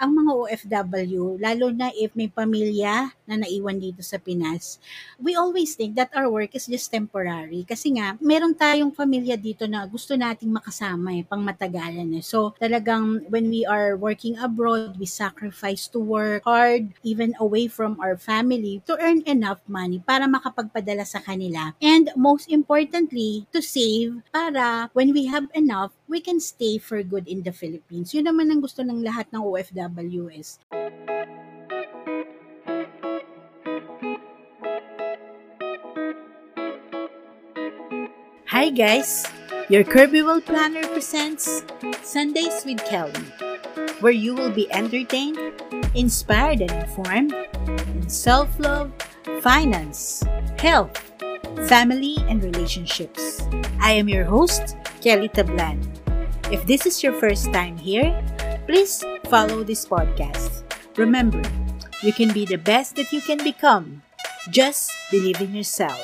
ang mga OFW, lalo na if may pamilya na naiwan dito sa Pinas, we always think that our work is just temporary. Kasi nga, meron tayong pamilya dito na gusto nating makasama eh, pang matagalan eh. So, talagang when we are working abroad, we sacrifice to work hard, even away from our family, to earn enough money para makapagpadala sa kanila. And most importantly, to save para when we have enough, we can stay for good in the Philippines. Yun naman ang gusto ng lahat ng OFWs. Hi guys! Your Kirby World Planner presents Sundays with Kelly, where you will be entertained, inspired and informed in self-love, finance, health, family, and relationships. I am your host, Kelly Tablan. If this is your first time here, please follow this podcast. Remember, you can be the best that you can become. Just believe in yourself.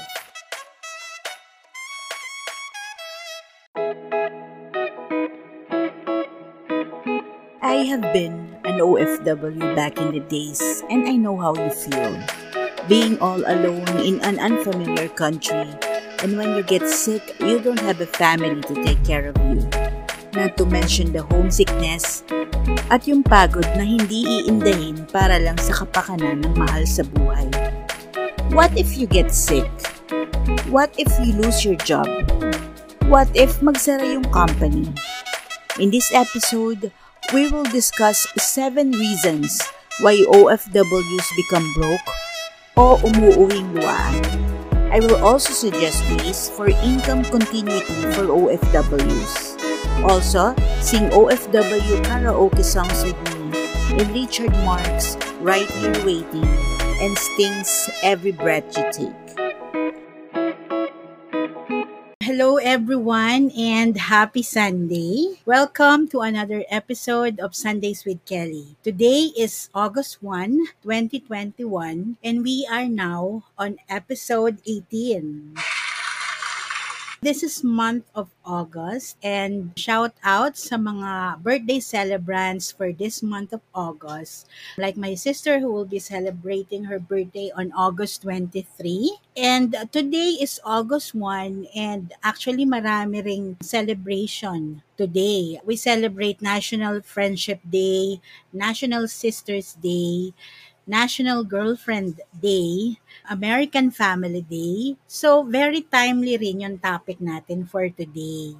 I have been an OFW back in the days, and I know how you feel. Being all alone in an unfamiliar country, and when you get sick, you don't have a family to take care of you. Not to mention the homesickness at yung pagod na hindi iindahin para lang sa kapakanan ng mahal sa buhay. What if you get sick? What if you lose your job? What if magsara yung company? In this episode, we will discuss 7 reasons why OFWs become broke o umuuwing luwaan. I will also suggest ways for income continuity for OFWs. Also, sing OFW karaoke songs with me in Richard Marx' Right Here Waiting and Sting's Every Breath You Take. Hello, everyone, and happy Sunday. Welcome to another episode of Sundays with Kelly. Today is August 1, 2021, and we are now on episode 18. This is month of August and shout out sa mga birthday celebrants for this month of August. Like my sister who will be celebrating her birthday on August 23. And today is August 1 and actually marami ring celebration today. We celebrate National Friendship Day, National Sisters Day, National Girlfriend Day, American Family Day. So, very timely rin yung topic natin for today.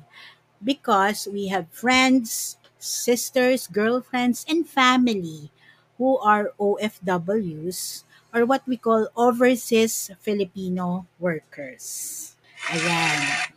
Because we have friends, sisters, girlfriends, and family who are OFWs or what we call overseas Filipino workers. Ayan.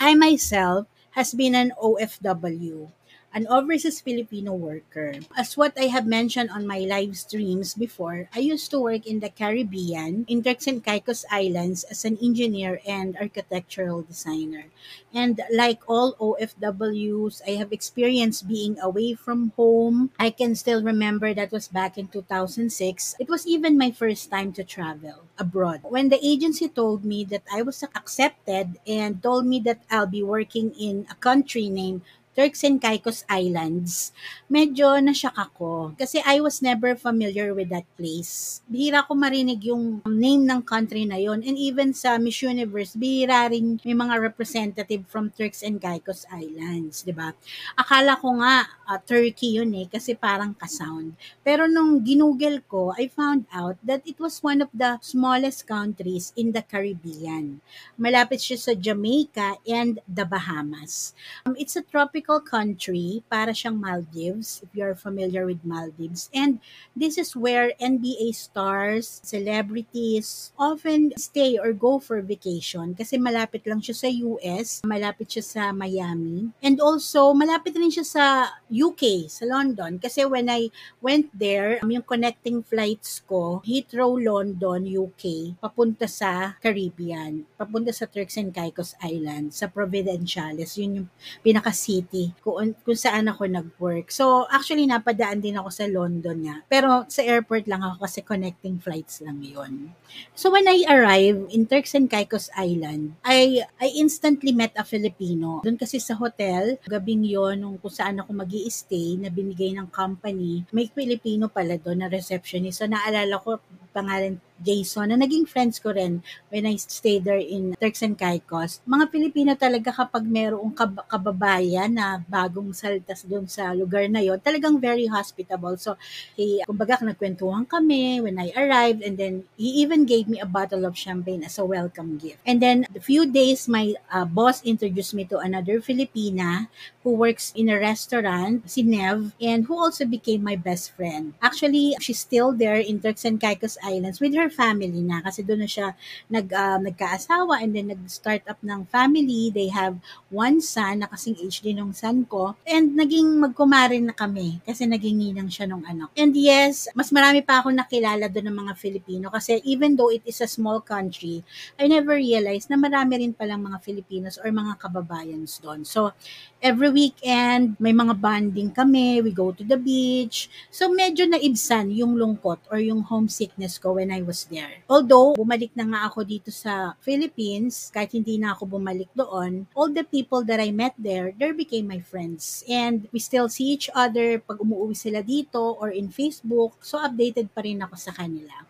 I myself has been an OFW an overseas Filipino worker. As what I have mentioned on my live streams before, I used to work in the Caribbean, in Turks and Caicos Islands as an engineer and architectural designer. And like all OFWs, I have experienced being away from home. I can still remember that was back in 2006. It was even my first time to travel abroad. When the agency told me that I was accepted and told me that I'll be working in a country named Turks and Caicos Islands, medyo nasyak ako. Kasi I was never familiar with that place. Bihira ko marinig yung name ng country na yon And even sa Miss Universe, bihira rin may mga representative from Turks and Caicos Islands, di ba? Akala ko nga uh, Turkey yun eh, kasi parang kasound. Pero nung ginugel ko, I found out that it was one of the smallest countries in the Caribbean. Malapit siya sa Jamaica and the Bahamas. Um, it's a tropical tropical country, para siyang Maldives, if you're familiar with Maldives. And this is where NBA stars, celebrities often stay or go for vacation kasi malapit lang siya sa US, malapit siya sa Miami, and also malapit rin siya sa UK, sa London. Kasi when I went there, um, yung connecting flights ko, Heathrow, London, UK, papunta sa Caribbean, papunta sa Turks and Caicos Islands, sa Providenciales, yun yung pinaka-city city kung, kung saan ako nag-work. So, actually, napadaan din ako sa London nga. Pero sa airport lang ako kasi connecting flights lang yon. So, when I arrived in Turks and Caicos Island, I, I instantly met a Filipino. Doon kasi sa hotel, gabing yon nung kung saan ako mag stay na binigay ng company, may Filipino pala doon na receptionist. So, naalala ko, pangalan Jason, na naging friends ko rin when I stayed there in Turks and Caicos. Mga Pilipino talaga kapag merong kab- kababayan na bagong saltas doon sa lugar na yon talagang very hospitable. So, he, kumbaga, nagkwentuhan kami when I arrived and then he even gave me a bottle of champagne as a welcome gift. And then, a few days, my uh, boss introduced me to another Filipina who works in a restaurant, si Nev, and who also became my best friend. Actually, she's still there in Turks and Caicos Islands with her her family na kasi doon na siya nag, uh, nagkaasawa and then nag-start up ng family. They have one son na kasing age din ng son ko and naging magkumarin na kami kasi naging ninang siya nung anak. And yes, mas marami pa ako nakilala doon ng mga Filipino kasi even though it is a small country, I never realized na marami rin palang mga Filipinos or mga kababayans doon. So, every weekend, may mga bonding kami, we go to the beach. So, medyo naibsan yung lungkot or yung homesickness ko when I was there. Although, bumalik na nga ako dito sa Philippines, kahit hindi na ako bumalik doon, all the people that I met there, they became my friends. And we still see each other pag umuwi sila dito or in Facebook. So, updated pa rin ako sa kanila.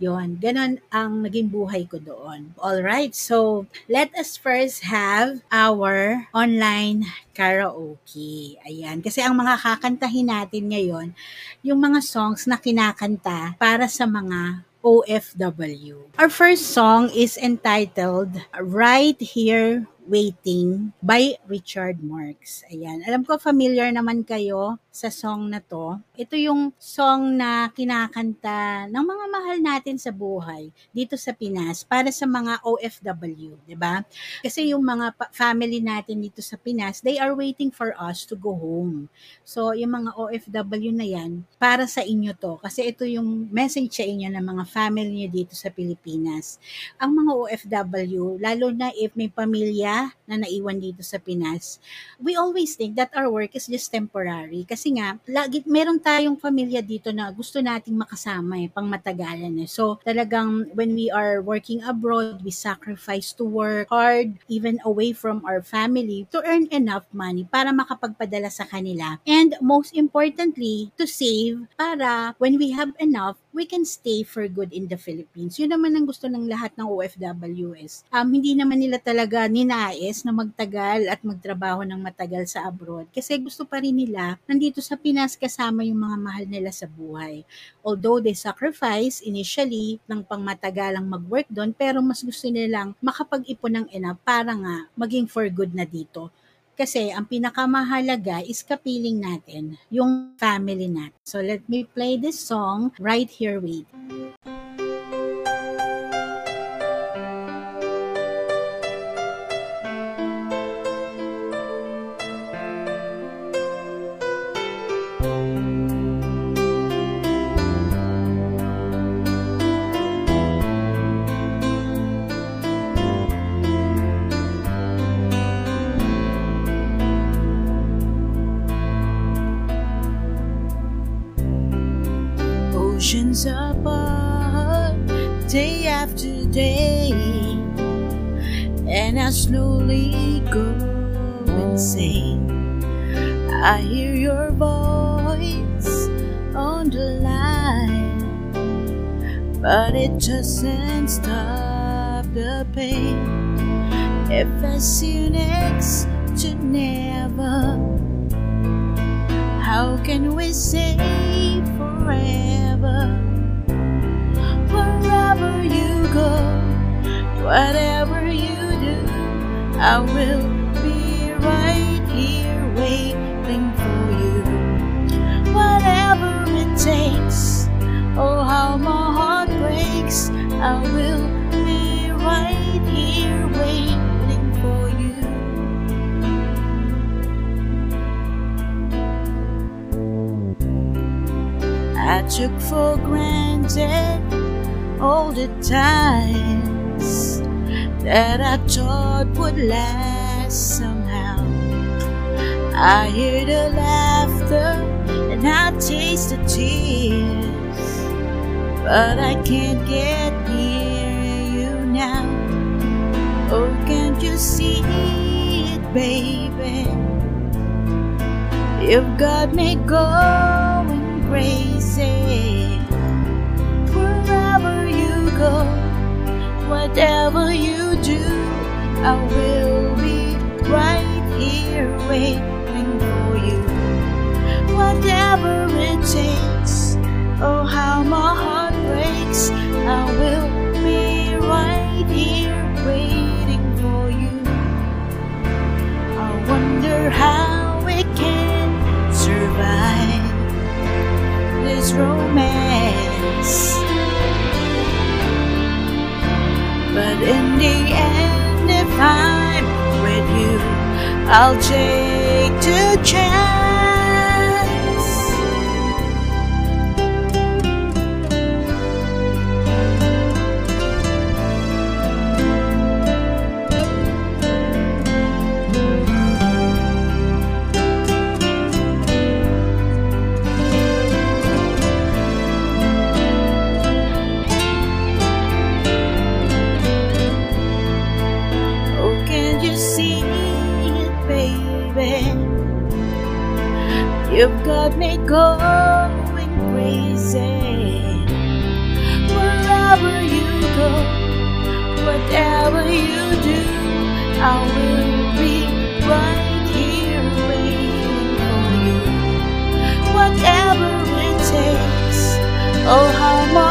Yon, ganon ang naging buhay ko doon. All right, so let us first have our online karaoke. Ayan, kasi ang mga kakantahin natin ngayon, yung mga songs na kinakanta para sa mga OFW. Our first song is entitled Right Here Waiting by Richard Marx. Ayan. Alam ko familiar naman kayo sa song na to. Ito yung song na kinakanta ng mga mahal natin sa buhay dito sa Pinas para sa mga OFW, 'di ba? Kasi yung mga family natin dito sa Pinas, they are waiting for us to go home. So, yung mga OFW na 'yan, para sa inyo to kasi ito yung message sa inyo ng mga family niyo dito sa Pilipinas. Ang mga OFW, lalo na if may pamilya na naiwan dito sa Pinas, we always think that our work is just temporary. Kasi nga, lagi, meron tayong pamilya dito na gusto nating makasama eh, pang matagalan eh. So, talagang when we are working abroad, we sacrifice to work hard, even away from our family, to earn enough money para makapagpadala sa kanila. And most importantly, to save para when we have enough, we can stay for good in the Philippines. Yun naman ang gusto ng lahat ng OFWs. Um, hindi naman nila talaga ninais na magtagal at magtrabaho ng matagal sa abroad kasi gusto pa rin nila nandito sa Pinas kasama yung mga mahal nila sa buhay. Although they sacrifice initially ng pangmatagalang mag-work doon pero mas gusto nilang makapag-ipon ng enough para nga maging for good na dito. Kasi ang pinakamahalaga is kapiling natin, yung family natin. So let me play this song right here with it doesn't stop the pain. If I see you next to never, how can we say forever? Wherever you go, whatever you do, I will be right here waiting for you. Whatever it takes, oh, how my breaks, I will be right here waiting for you. I took for granted all the times that I thought would last somehow. I hear the laughter and I taste the tears, but I can't get near you now. Oh, can't you see it, baby? You've got me going crazy. Wherever you go, whatever you do, I will be right here waiting I'll take the chance. Going crazy. Wherever you go, whatever you do, I will be right here waiting for you. Whatever it takes, oh, how my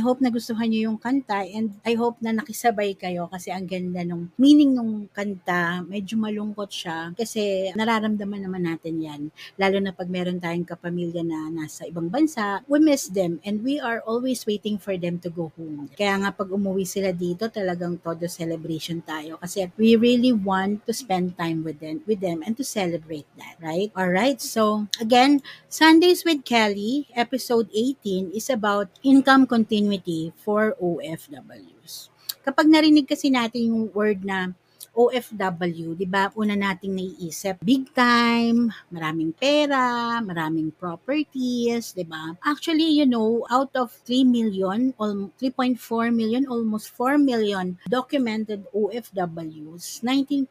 I hope nagustuhan niyo yung kanta and I hope na nakisabay kayo kasi ang ganda nung meaning nung kanta. Medyo malungkot siya kasi nararamdaman naman natin yan. Lalo na pag meron tayong kapamilya na nasa ibang bansa, we miss them and we are always waiting for them to go home. Kaya nga pag umuwi sila dito, talagang todo celebration tayo kasi we really want to spend time with them, with them and to celebrate that, right? Alright, so again, Sundays with Kelly, episode 18 is about income continuity for OFWs. Kapag narinig kasi natin yung word na OFW, di ba, una nating naiisip, big time, maraming pera, maraming properties, di ba? Actually, you know, out of 3 million, al- 3.4 million, almost 4 million documented OFWs, 19%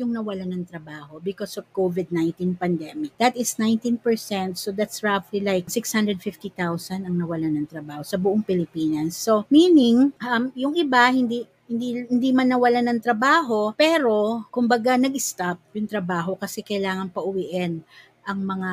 yung nawalan ng trabaho because of COVID-19 pandemic. That is 19%, so that's roughly like 650,000 ang nawalan ng trabaho sa buong Pilipinas. So, meaning, um, yung iba, hindi hindi hindi man nawalan ng trabaho pero kumbaga nag-stop yung trabaho kasi kailangan pauwiin ang mga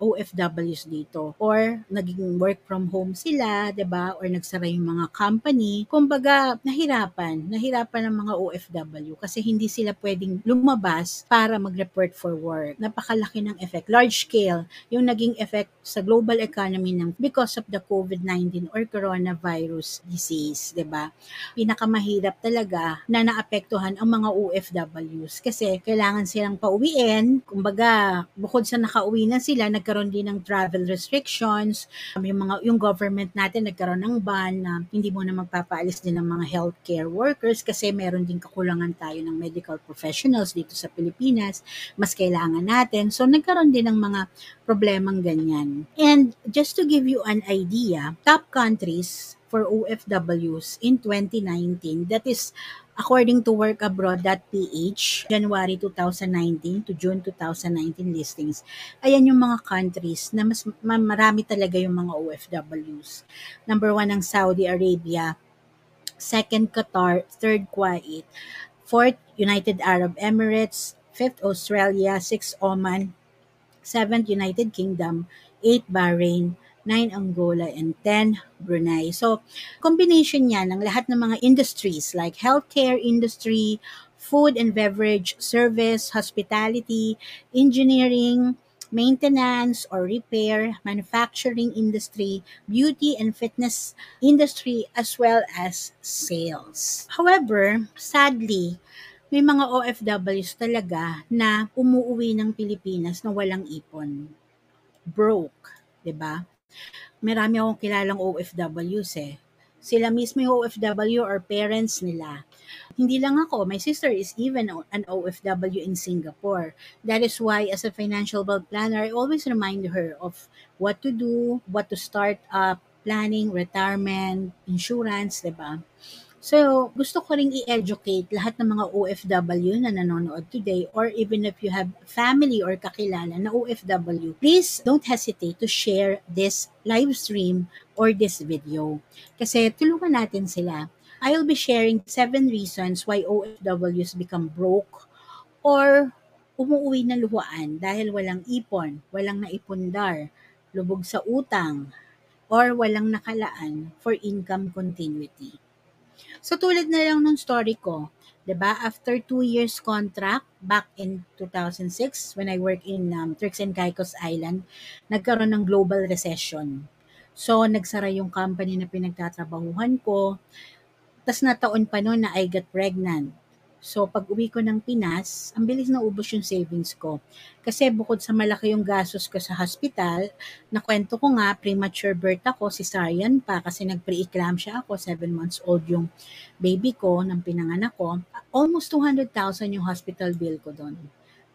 OFWs dito or naging work from home sila, 'di ba? Or nagsara yung mga company. Kumbaga, nahirapan, nahirapan ang mga OFW kasi hindi sila pwedeng lumabas para mag-report for work. Napakalaki ng effect, large scale yung naging effect sa global economy ng because of the COVID-19 or coronavirus disease, 'di ba? Pinakamahirap talaga na naapektuhan ang mga OFWs kasi kailangan silang pauwiin. Kumbaga, bukod sa nakauwi na sila, nagkaroon din ng travel restrictions. Um, Yung mga yung government natin nagkaroon ng ban na hindi mo na magpapaalis din ng mga healthcare workers kasi meron din kakulangan tayo ng medical professionals dito sa Pilipinas. Mas kailangan natin. So nagkaroon din ng mga problemang ganyan. And just to give you an idea, top countries for OFWs in 2019, that is according to workabroad.ph, January 2019 to June 2019 listings, ayan yung mga countries na mas ma- marami talaga yung mga OFWs. Number one ang Saudi Arabia, second Qatar, third Kuwait, fourth United Arab Emirates, fifth Australia, sixth Oman, seventh United Kingdom, eighth Bahrain, 9 Angola, and 10 Brunei. So, combination niya ng lahat ng mga industries like healthcare industry, food and beverage service, hospitality, engineering, maintenance or repair, manufacturing industry, beauty and fitness industry, as well as sales. However, sadly, may mga OFWs talaga na umuuwi ng Pilipinas na walang ipon. Broke, 'di ba? Marami akong kilalang OFWs eh. Sila mismo yung OFW or parents nila. Hindi lang ako, my sister is even an OFW in Singapore. That is why as a financial wealth planner, I always remind her of what to do, what to start up, planning, retirement, insurance, 'di ba? So, gusto ko ring i-educate lahat ng mga OFW na nanonood today or even if you have family or kakilala na OFW, please don't hesitate to share this live stream or this video. Kasi tulungan natin sila. I'll be sharing seven reasons why OFWs become broke or umuwi na luhuan dahil walang ipon, walang naipundar, lubog sa utang, or walang nakalaan for income continuity. So tulad na lang nung story ko, 'di ba? After two years contract back in 2006 when I work in um, Turks and Caicos Island, nagkaroon ng global recession. So nagsara yung company na pinagtatrabahuhan ko. Tapos na taon pa noon na I got pregnant. So, pag uwi ko ng Pinas, ang bilis na ubos yung savings ko. Kasi bukod sa malaki yung gastos ko sa hospital, nakwento ko nga, premature birth ako, cesarean pa kasi nag-pre-eclampsia ako, 7 months old yung baby ko nang pinanganak ko. Almost 200,000 yung hospital bill ko doon.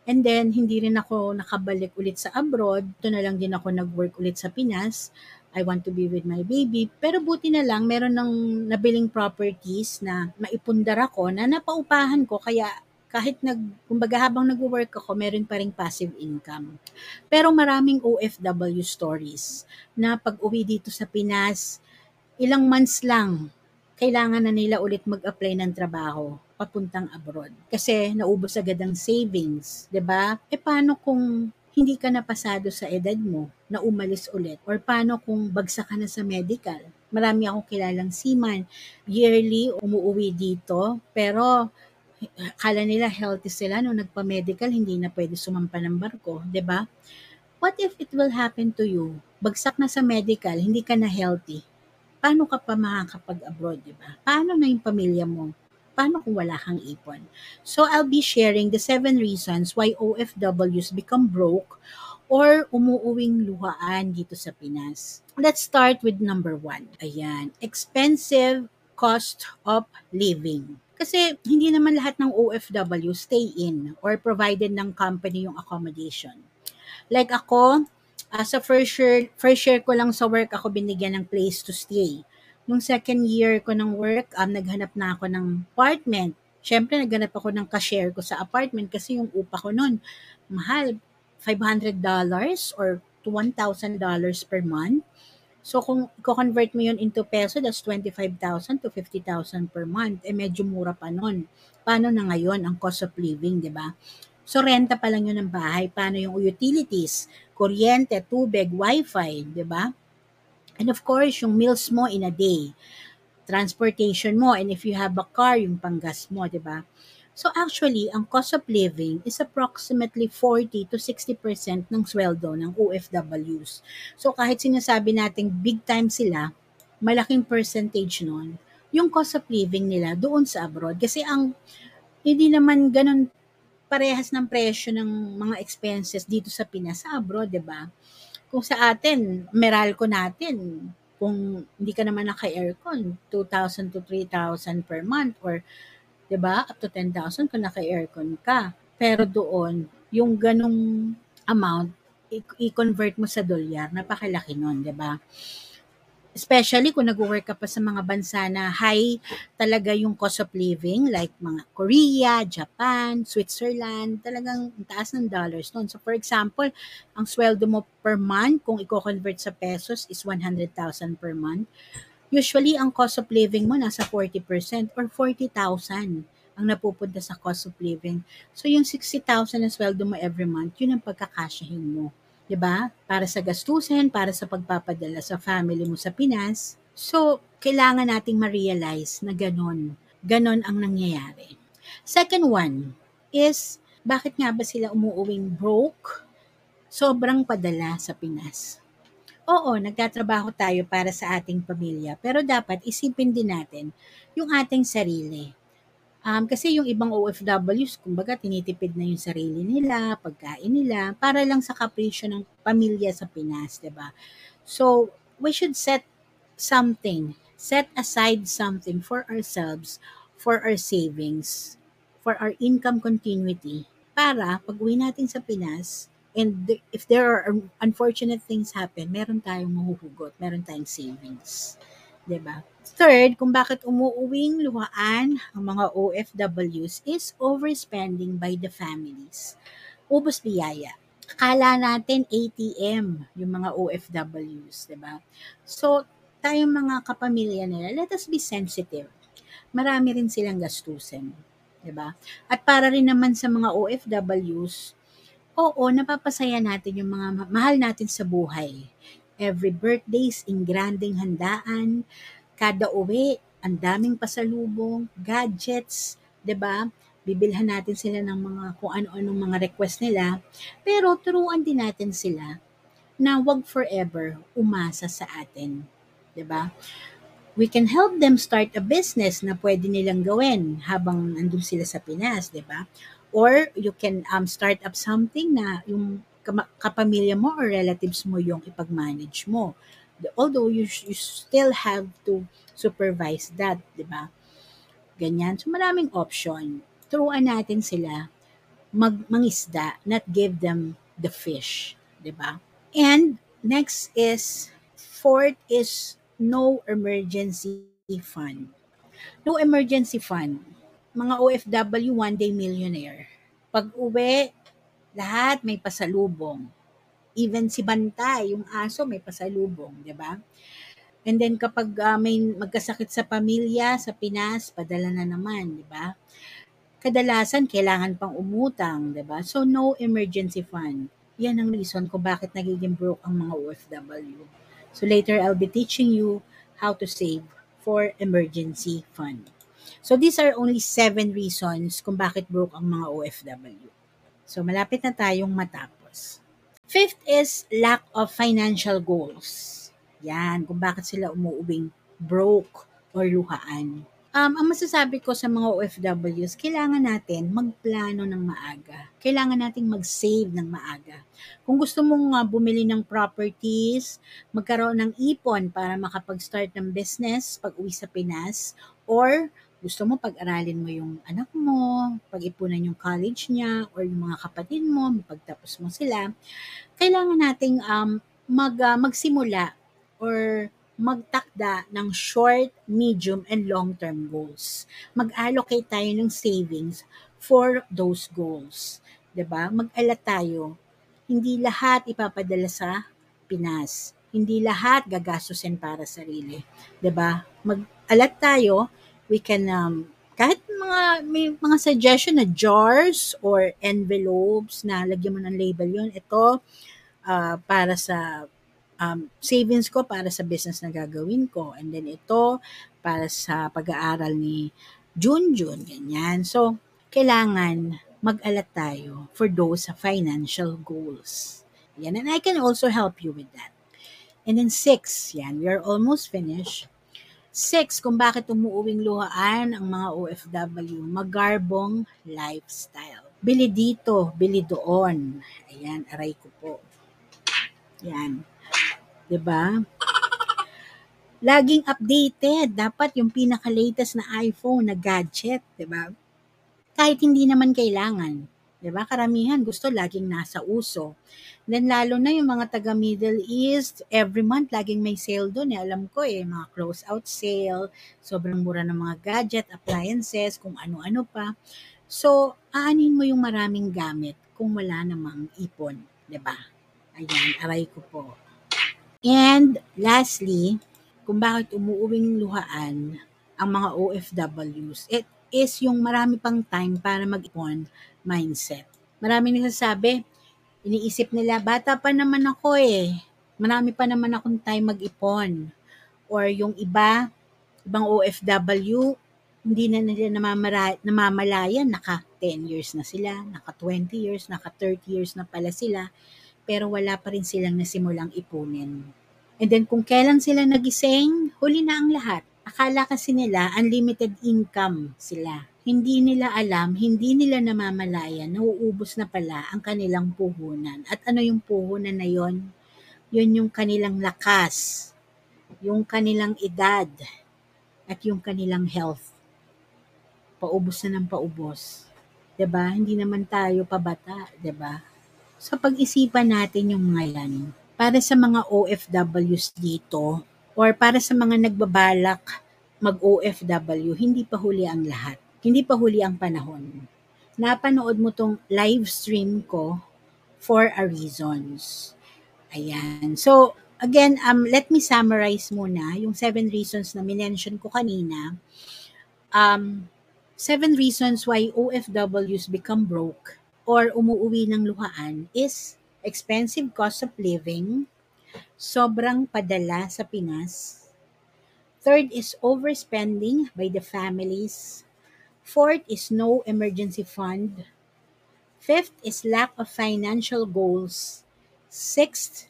And then, hindi rin ako nakabalik ulit sa abroad. Ito na lang din ako nag-work ulit sa Pinas. I want to be with my baby. Pero buti na lang, meron ng nabiling properties na maipundar ako na napaupahan ko. Kaya kahit nag, kumbaga habang nag-work ako, meron pa rin passive income. Pero maraming OFW stories na pag uwi dito sa Pinas, ilang months lang, kailangan na nila ulit mag-apply ng trabaho papuntang abroad. Kasi naubos agad ang savings, 'di ba? E paano kung hindi ka napasado sa edad mo na umalis ulit? Or paano kung bagsak ka na sa medical? Marami akong kilalang seaman. Yearly, umuwi dito. Pero kala nila healthy sila nung nagpa-medical, hindi na pwede sumampa ng barko. ba? Diba? What if it will happen to you? Bagsak na sa medical, hindi ka na healthy. Paano ka pa makakapag-abroad, di ba? Paano na yung pamilya mo? Paano kung wala kang ipon? So, I'll be sharing the seven reasons why OFWs become broke or umuuwing luhaan dito sa Pinas. Let's start with number one. Ayan, expensive cost of living. Kasi hindi naman lahat ng OFW stay in or provided ng company yung accommodation. Like ako, uh, sa first year, first year ko lang sa work, ako binigyan ng place to stay nung second year ko ng work, um, naghanap na ako ng apartment. Siyempre, naghanap ako ng cashier ko sa apartment kasi yung upa ko noon, mahal, $500 or $1,000 per month. So, kung i-convert mo yun into peso, that's 25,000 to 50,000 per month. Eh, medyo mura pa nun. Paano na ngayon ang cost of living, di ba? So, renta pa lang yun ng bahay. Paano yung utilities? Kuryente, tubig, wifi, di ba? And of course, yung meals mo in a day. Transportation mo. And if you have a car, yung panggas mo, di ba? So actually, ang cost of living is approximately 40 to 60% ng sweldo ng OFWs. So kahit sinasabi nating big time sila, malaking percentage nun, yung cost of living nila doon sa abroad. Kasi ang hindi naman ganun parehas ng presyo ng mga expenses dito sa Pinas sa abroad, 'di ba? Kung sa atin, Meralco natin, kung hindi ka naman naka-aircon, 2,000 to 3,000 per month or 'di ba? Up to 10,000 kung naka-aircon ka. Pero doon, yung ganong amount, i-convert mo sa dolyar, napakalaki nun, 'di ba? Especially kung nag-work ka pa sa mga bansa na high talaga yung cost of living like mga Korea, Japan, Switzerland, talagang taas ng dollars noon. So for example, ang sweldo mo per month kung i-convert sa pesos is 100,000 per month. Usually ang cost of living mo nasa 40% or 40,000 ang napupunta sa cost of living. So yung 60,000 na sweldo mo every month, yun ang pagkakasyahin mo 'di ba? Para sa gastusin, para sa pagpapadala sa family mo sa Pinas. So, kailangan nating ma-realize na ganon. Ganon ang nangyayari. Second one is, bakit nga ba sila umuuwing broke? Sobrang padala sa Pinas. Oo, nagtatrabaho tayo para sa ating pamilya, pero dapat isipin din natin yung ating sarili. Um, kasi yung ibang OFWs, kumbaga tinitipid na yung sarili nila, pagkain nila, para lang sa kapresyo ng pamilya sa Pinas, ba? So, we should set something, set aside something for ourselves, for our savings, for our income continuity, para pag uwi natin sa Pinas, and if there are unfortunate things happen, meron tayong mahuhugot, meron tayong savings. ba? Third, kung bakit umuuwing luhaan ang mga OFWs is overspending by the families. Ubus biyaya. Akala natin ATM yung mga OFWs, 'di ba? So, tayong mga kapamilya nila, let us be sensitive. Marami rin silang gastusin, 'di ba? At para rin naman sa mga OFWs, oo, napapasaya natin yung mga ma- mahal natin sa buhay. Every birthdays in granding handaan, kada uwi, ang daming pasalubong, gadgets, 'di ba? Bibilhan natin sila ng mga kung ano-anong mga request nila. Pero turuan din natin sila na wag forever umasa sa atin, 'di ba? We can help them start a business na pwede nilang gawin habang nandun sila sa Pinas, 'di ba? Or you can um, start up something na yung kapamilya mo or relatives mo yung ipag-manage mo. Although you, you still have to supervise that, di ba? Ganyan. So maraming option. Turuan natin sila mag mangisda, not give them the fish, 'di ba? And next is fourth is no emergency fund. No emergency fund. Mga OFW one day millionaire. Pag uwi, lahat may pasalubong. Even si Bantay, yung aso may pasalubong, 'di ba? And then kapag ah, may magkasakit sa pamilya sa Pinas, padala na naman, 'di ba? kadalasan kailangan pang umutang, 'di ba? So no emergency fund. Yan ang reason kung bakit nagiging broke ang mga OFW. So later I'll be teaching you how to save for emergency fund. So these are only seven reasons kung bakit broke ang mga OFW. So malapit na tayong matapos. Fifth is lack of financial goals. Yan, kung bakit sila umuubing broke or luhaan. Um, ang masasabi ko sa mga OFWs, kailangan natin magplano ng maaga. Kailangan nating mag-save ng maaga. Kung gusto mong uh, bumili ng properties, magkaroon ng ipon para makapag-start ng business pag uwi sa Pinas, or gusto mo pag-aralin mo yung anak mo, pag-ipunan yung college niya, or yung mga kapatid mo, pagtapos mo sila, kailangan nating um, mag, uh, magsimula or magtakda ng short, medium, and long-term goals. Mag-allocate tayo ng savings for those goals. ba? Mag-alat tayo. Hindi lahat ipapadala sa Pinas. Hindi lahat gagastusin para sarili. ba? Mag-alat tayo. We can um, kahit mga may mga suggestion na jars or envelopes na lagyan mo ng label yon ito uh, para sa um, savings ko para sa business na gagawin ko. And then ito para sa pag-aaral ni Junjun, ganyan. So, kailangan mag-alat tayo for those financial goals. Yan, and I can also help you with that. And then six, yan, we are almost finished. Six, kung bakit umuuwing luhaan ang mga OFW, magarbong lifestyle. Bili dito, bili doon. Ayan, aray ko po. Yan. ba? Laging updated, dapat yung pinaka-latest na iPhone na gadget, ba? Kahit hindi naman kailangan, 'di ba? Karamihan gusto laging nasa uso. Then lalo na yung mga taga Middle East, every month laging may sale doon, eh. alam ko eh, mga close out sale, sobrang mura ng mga gadget, appliances, kung ano-ano pa. So, aanin mo yung maraming gamit kung wala namang ipon, 'di ba? Ayan, aray ko po. And lastly, kung bakit umuuwing luhaan ang mga OFWs, it is yung marami pang time para mag-ipon mindset. Maraming nagsasabi, iniisip nila, bata pa naman ako eh. Marami pa naman akong time mag-ipon. Or yung iba, ibang OFW, hindi na nila namamara, namamalayan, naka 10 years na sila, naka 20 years, naka 30 years na pala sila, pero wala pa rin silang nasimulang ipunin. And then kung kailan sila nagising, huli na ang lahat. Akala kasi nila unlimited income sila. Hindi nila alam, hindi nila namamalayan, nauubos na pala ang kanilang puhunan. At ano yung puhunan na yon? Yun yung kanilang lakas, yung kanilang edad, at yung kanilang health. Paubos na ng paubos. 'Di ba? Hindi naman tayo pabata, 'di ba? So pag-isipan natin yung mga yan. Para sa mga OFWs dito, or para sa mga nagbabalak mag-OFW, hindi pa huli ang lahat. Hindi pa huli ang panahon. Napanood mo tong live stream ko for a reasons. Ayan. So, again, um, let me summarize muna yung seven reasons na minention ko kanina. Um, seven reasons why OFWs become broke or umuuwi ng luhaan is expensive cost of living, sobrang padala sa Pinas. Third is overspending by the families. Fourth is no emergency fund. Fifth is lack of financial goals. Sixth,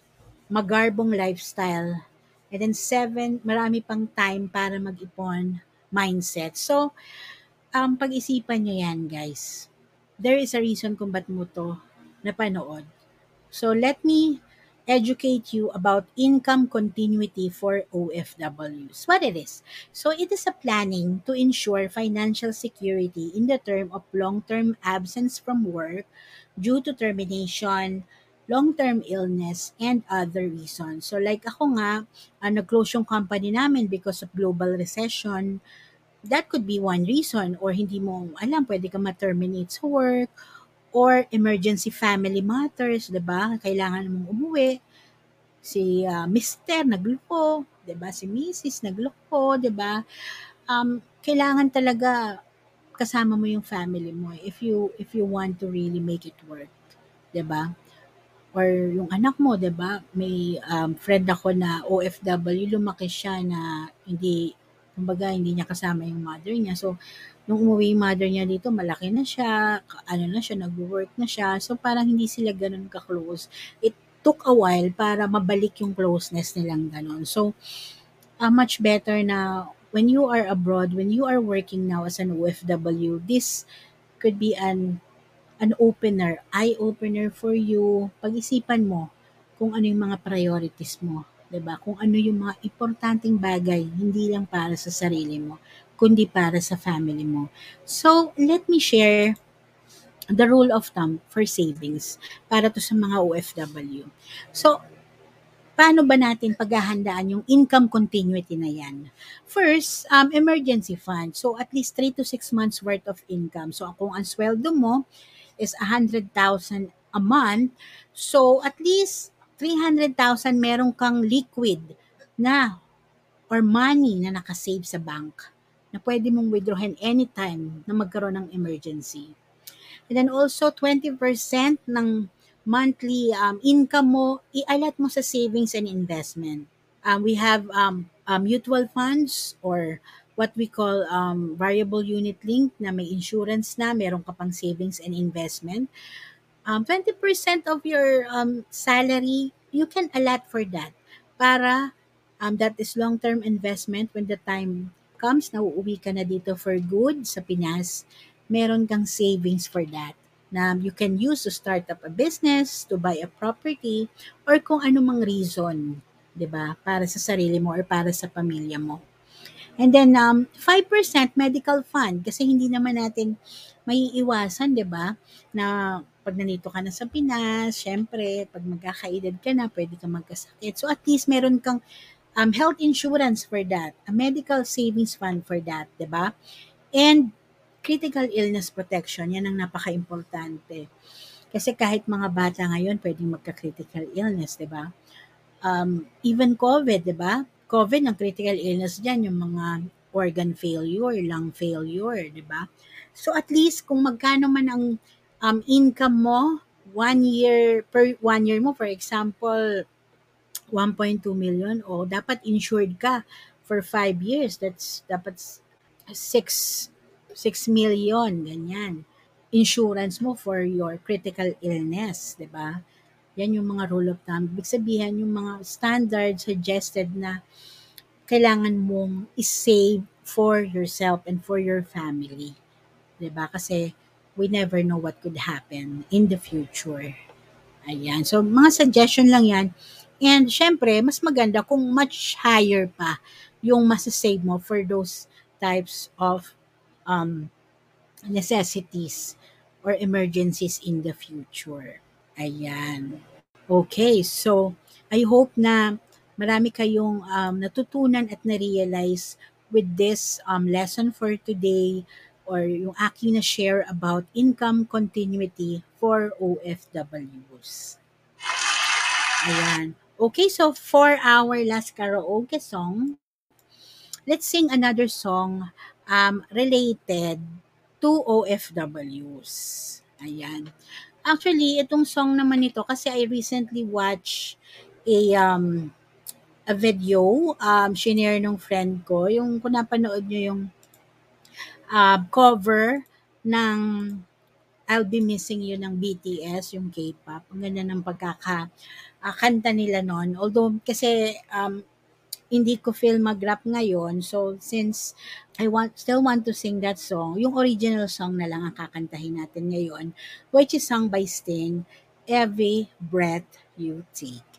magarbong lifestyle. And then seven, marami pang time para mag-ipon mindset. So, um, pag-isipan nyo yan, guys. There is a reason kung ba't mo to napanood. So, let me educate you about income continuity for OFWs. What it is? So it is a planning to ensure financial security in the term of long-term absence from work due to termination, long-term illness, and other reasons. So like ako nga, uh, nag-close yung company namin because of global recession. That could be one reason or hindi mo alam, pwede ka ma-terminate sa work or emergency family matters, 'di ba? Kailangan mong umuwi. Si uh, Mister nagloko, 'di ba? Si Mrs. nagloko, 'di ba? Um, kailangan talaga kasama mo yung family mo if you if you want to really make it work, 'di ba? Or yung anak mo, 'di ba? May um, friend ako na OFW, lumaki siya na hindi kumbaga hindi niya kasama yung mother niya. So nung umuwi yung mother niya dito, malaki na siya, ano na siya, nag-work na siya. So, parang hindi sila ganun ka-close. It took a while para mabalik yung closeness nilang ganun. So, uh, much better na when you are abroad, when you are working now as an OFW, this could be an an opener, eye opener for you. Pag-isipan mo kung ano yung mga priorities mo, 'di ba? Kung ano yung mga importanteng bagay, hindi lang para sa sarili mo, kundi para sa family mo. So, let me share the rule of thumb for savings para to sa mga OFW. So, paano ba natin paghahandaan yung income continuity na yan? First, um, emergency fund. So, at least 3 to 6 months worth of income. So, kung ang sweldo mo is 100,000 a month, so at least 300,000 meron kang liquid na or money na nakasave sa bank na pwede mong withdrawin anytime na magkaroon ng emergency. And then also 20% ng monthly um, income mo, i-allot mo sa savings and investment. Um, we have um, uh, mutual funds or what we call um, variable unit link na may insurance na, meron ka pang savings and investment. Um, 20% of your um, salary, you can allot for that para um, that is long-term investment when the time comes na uuwi ka na dito for good sa Pinas, meron kang savings for that na you can use to start up a business, to buy a property, or kung anumang reason, 'di ba? Para sa sarili mo or para sa pamilya mo. And then um 5% medical fund kasi hindi naman natin maiiwasan, 'di ba? Na pag nandito ka na sa Pinas, syempre, pag magkakaedad ka na, pwede kang magkasakit. So at least meron kang um, health insurance for that, a medical savings fund for that, di ba? And critical illness protection, yan ang napaka-importante. Kasi kahit mga bata ngayon, pwedeng magka-critical illness, di ba? Um, even COVID, di ba? COVID, ang critical illness dyan, yung mga organ failure, lung failure, di ba? So at least kung magkano man ang um, income mo, one year, per one year mo, for example, 1.2 million, o dapat insured ka for 5 years. That's dapat 6, 6 million, ganyan. Insurance mo for your critical illness, di ba? Yan yung mga rule of thumb. Ibig sabihin, yung mga standard suggested na kailangan mong isave for yourself and for your family. 'Di ba? Kasi we never know what could happen in the future. Ayan. So, mga suggestion lang yan. And syempre, mas maganda kung much higher pa yung masasave mo for those types of um, necessities or emergencies in the future. Ayan. Okay, so I hope na marami kayong um, natutunan at na-realize with this um, lesson for today or yung aking na share about income continuity for OFWs. Ayan. Okay, so for our last karaoke song, let's sing another song um, related to OFWs. Ayan. Actually, itong song naman ito kasi I recently watched a um a video um shinare ng friend ko yung kung napanood niyo yung uh, cover ng I'll Be Missing You ng BTS, yung K-pop. Ang ganda ng pagkaka uh, nila noon. Although kasi um, hindi ko feel mag-rap ngayon. So, since I want still want to sing that song, yung original song na lang ang kakantahin natin ngayon, which is sung by Sting, Every Breath You Take.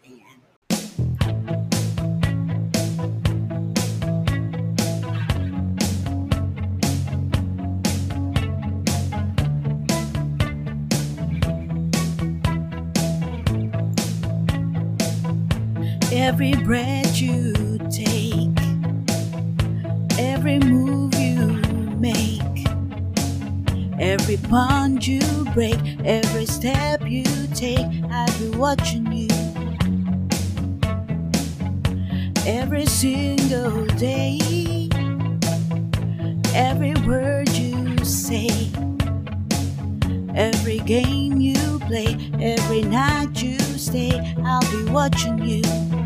Every breath you take, every move you make, every bond you break, every step you take, I'll be watching you. Every single day, every word you say, every game you play, every night you stay, I'll be watching you.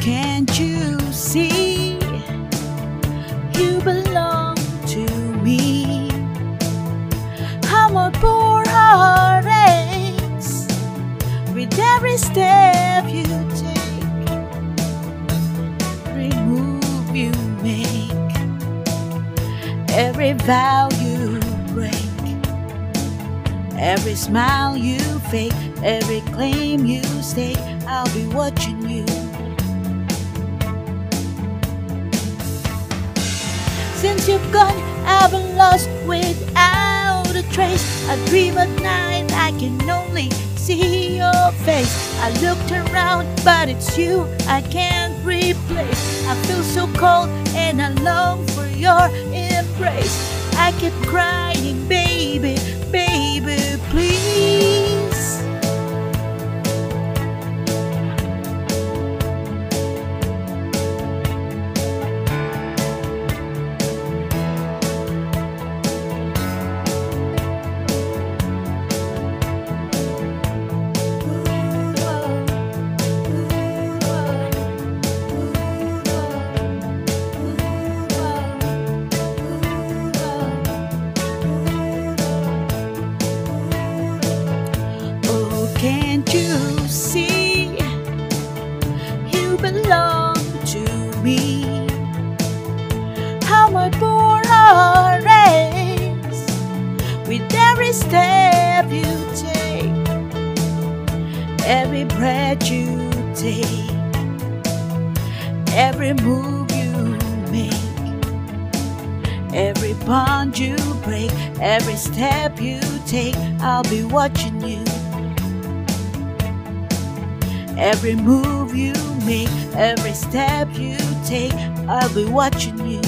Can't you see? You belong to me. How my poor heart aches with every step you take, every move you make, every vow you break, every smile you fake, every claim you stake. I'll be watching you. Since you've gone, I've been lost without a trace. I dream at night, I can only see your face. I looked around, but it's you I can't replace. I feel so cold and I long for your embrace. I keep crying, every breath you take, every move you make, every bond you break, every step you take. I'll be watching you. Every move you make, every step you take, I'll be watching you.